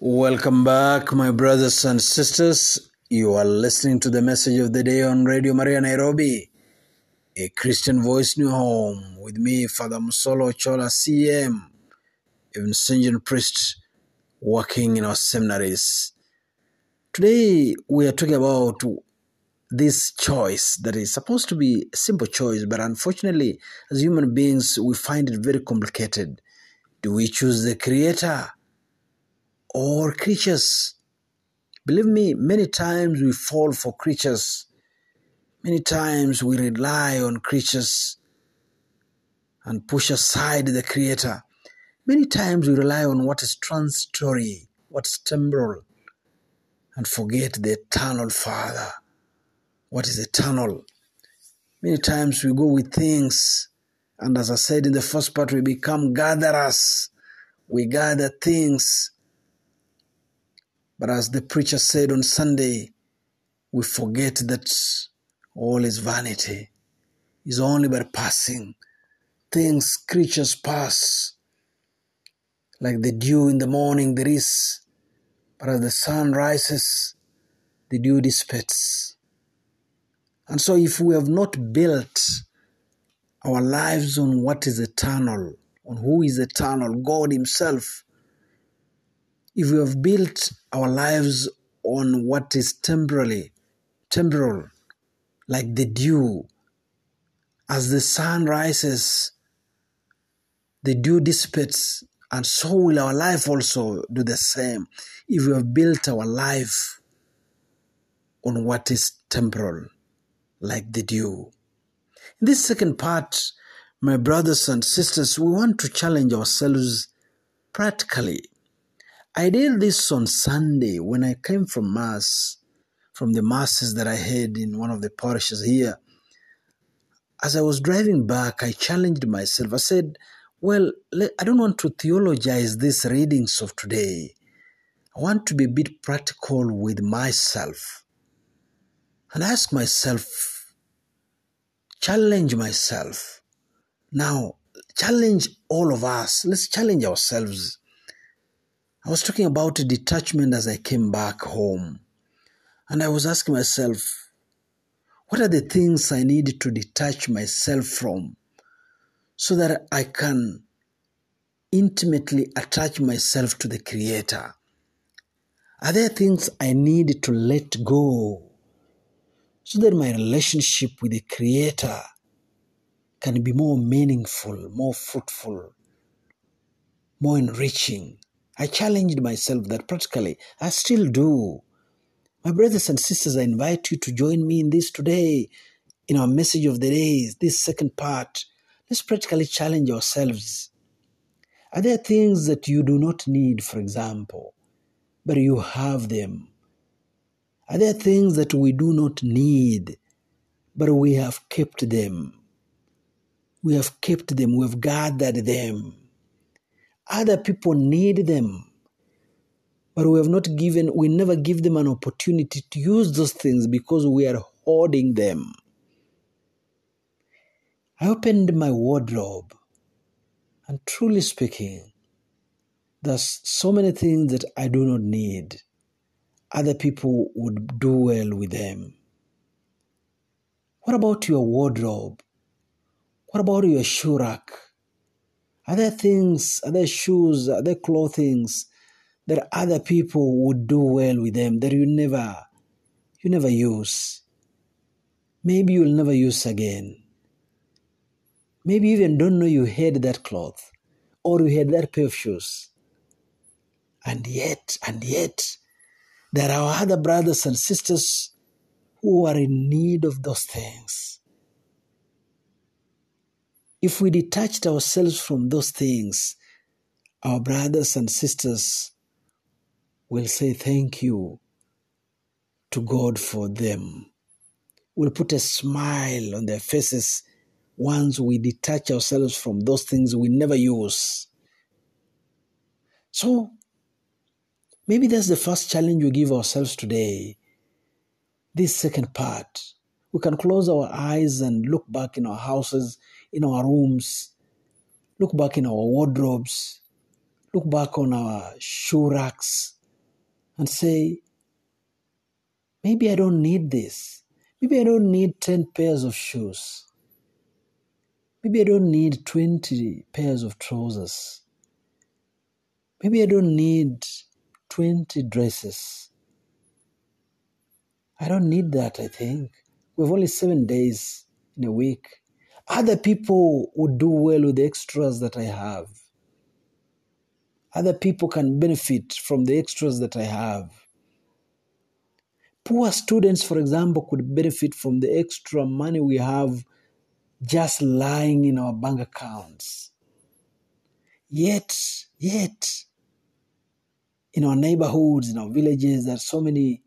Welcome back, my brothers and sisters. You are listening to the message of the day on Radio Maria Nairobi, a Christian voice new home with me, Father Musolo Chola CM, a Vincentian priest working in our seminaries. Today, we are talking about this choice that is supposed to be a simple choice, but unfortunately, as human beings, we find it very complicated. Do we choose the Creator? Or creatures. Believe me, many times we fall for creatures. Many times we rely on creatures and push aside the Creator. Many times we rely on what is transitory, what's temporal, and forget the eternal Father. What is eternal? Many times we go with things, and as I said in the first part, we become gatherers. We gather things but as the preacher said on Sunday, we forget that all is vanity, is only but passing. Things, creatures pass. Like the dew in the morning, there is, but as the sun rises, the dew dissipates. And so, if we have not built our lives on what is eternal, on who is eternal, God Himself, if we have built our lives on what is temporarily temporal like the dew as the sun rises the dew dissipates and so will our life also do the same. If we have built our life on what is temporal like the dew. In this second part my brothers and sisters we want to challenge ourselves practically I did this on Sunday when I came from Mass, from the Masses that I had in one of the parishes here. As I was driving back, I challenged myself. I said, Well, I don't want to theologize these readings of today. I want to be a bit practical with myself and ask myself, challenge myself. Now, challenge all of us. Let's challenge ourselves I was talking about detachment as I came back home. And I was asking myself, what are the things I need to detach myself from so that I can intimately attach myself to the Creator? Are there things I need to let go so that my relationship with the Creator can be more meaningful, more fruitful, more enriching? I challenged myself that practically I still do. My brothers and sisters, I invite you to join me in this today, in our message of the day, this second part. Let's practically challenge ourselves. Are there things that you do not need, for example, but you have them? Are there things that we do not need, but we have kept them? We have kept them, we have gathered them. Other people need them. But we have not given, we never give them an opportunity to use those things because we are hoarding them. I opened my wardrobe, and truly speaking, there's so many things that I do not need. Other people would do well with them. What about your wardrobe? What about your shoe rack? Are there things, are there shoes, are there clothings that other people would do well with them that you never, you never use? Maybe you'll never use again. Maybe you even don't know you had that cloth or you had that pair of shoes. And yet, and yet, there are other brothers and sisters who are in need of those things. If we detached ourselves from those things, our brothers and sisters will say thank you to God for them. We'll put a smile on their faces once we detach ourselves from those things we never use. So, maybe that's the first challenge we give ourselves today. This second part, we can close our eyes and look back in our houses in our rooms, look back in our wardrobes, look back on our shoe racks, and say, maybe I don't need this. Maybe I don't need 10 pairs of shoes. Maybe I don't need 20 pairs of trousers. Maybe I don't need 20 dresses. I don't need that, I think. We have only seven days in a week. Other people would do well with the extras that I have. Other people can benefit from the extras that I have. Poor students, for example, could benefit from the extra money we have just lying in our bank accounts. Yet, yet, in our neighborhoods, in our villages, there are so many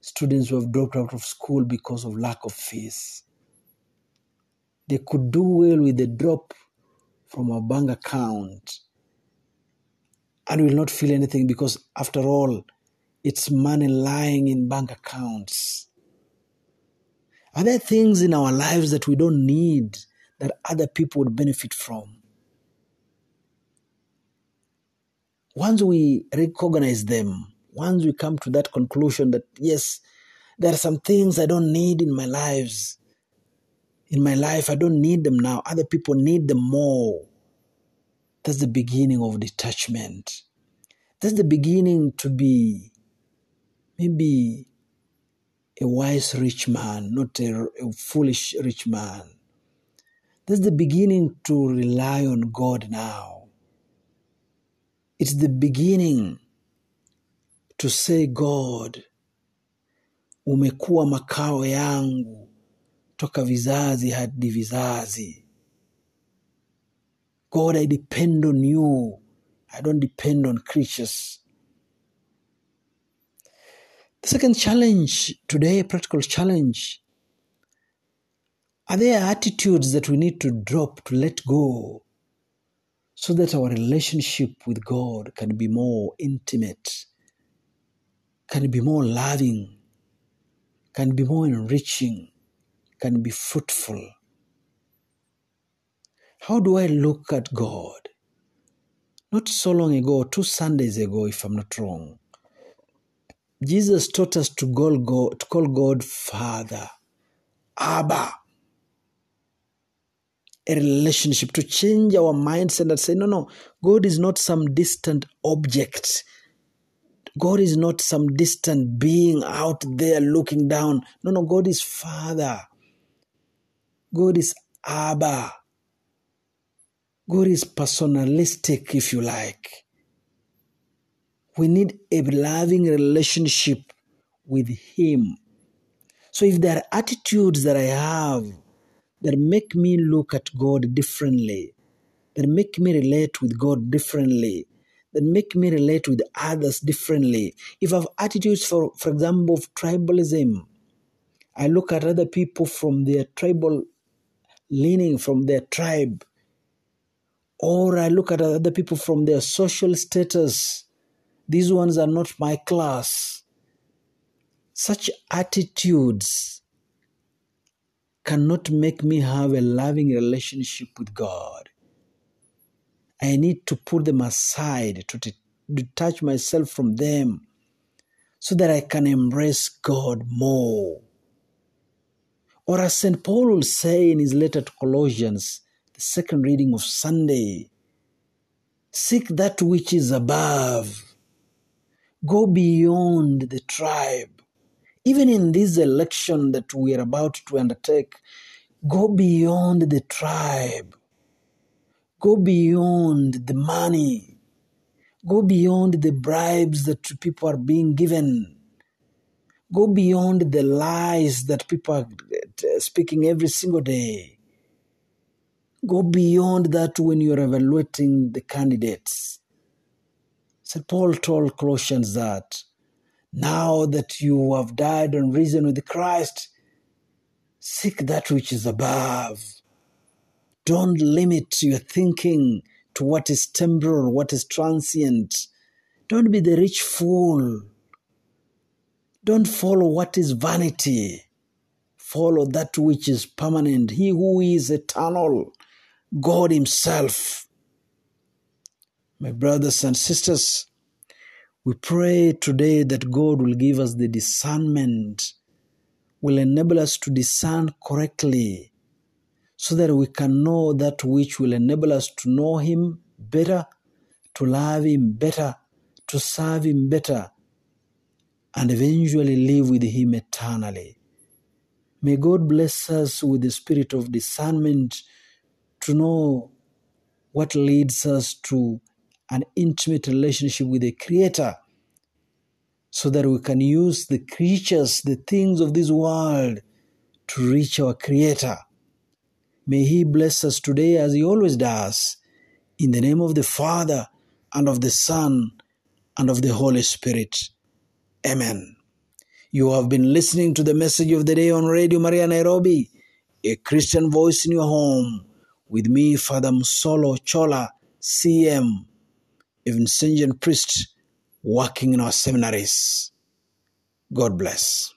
students who have dropped out of school because of lack of fees. They could do well with a drop from our bank account and will not feel anything because, after all, it's money lying in bank accounts. Are there things in our lives that we don't need that other people would benefit from? Once we recognize them, once we come to that conclusion that yes, there are some things I don't need in my lives. In my life, I don't need them now. Other people need them more. That's the beginning of detachment. That's the beginning to be maybe a wise rich man, not a, a foolish rich man. That's the beginning to rely on God now. It's the beginning to say, God, umekuwa makao yangu toka vizazi hadi vizazi. God, I depend on you. I don't depend on creatures. The second challenge today, practical challenge, are there attitudes that we need to drop, to let go, so that our relationship with God can be more intimate, can be more loving, can be more enriching, can be fruitful? How do I look at God? Not so long ago, two Sundays ago, if I'm not wrong, Jesus taught us to call God, to call God Father, Abba. A relationship, to change our mindset and say, no, no, God is not some distant object. God is not some distant being out there looking down. No, no, God is Father. God is Abba. God is personalistic, if you like. We need a loving relationship with Him. So if there are attitudes that I have that make me look at God differently, that make me relate with God differently, that make me relate with others differently, if I have attitudes, for, for example, of tribalism, I look at other people from their tribal leaning, from their tribe, or I look at other people from their social status. These ones are not my class. Such attitudes cannot make me have a loving relationship with God. I need to put them aside, to detach myself from them, so that I can embrace God more. Or as St. Paul will say in his letter to Colossians, the second reading of Sunday, seek that which is above. Go beyond the tribe. Even in this election that we are about to undertake, go beyond the tribe. Go beyond the money. Go beyond the bribes that people are being given. Go beyond the lies that people are uh, speaking every single day. Go beyond that when you're evaluating the candidates. St. Paul told Colossians that now that you have died and risen with Christ, seek that which is above. Don't limit your thinking to what is temporal, what is transient. Don't be the rich fool. Don't follow what is vanity. Follow that which is permanent. He who is eternal, God Himself. My brothers and sisters, We pray today that God will give us the discernment, will enable us to discern correctly, so that we can know that which will enable us to know Him better, to love Him better, to serve Him better, and eventually live with Him eternally. May God bless us with the spirit of discernment to know what leads us to an intimate relationship with the Creator so that we can use the creatures, the things of this world to reach our Creator. May He bless us today as He always does. In the name of the Father, and of the Son, and of the Holy Spirit. Amen. You have been listening to the message of the day on Radio Maria Nairobi, a Christian voice in your home, with me, Father Musolo Chola, CM, a Vincentian priest working in our seminaries. God bless.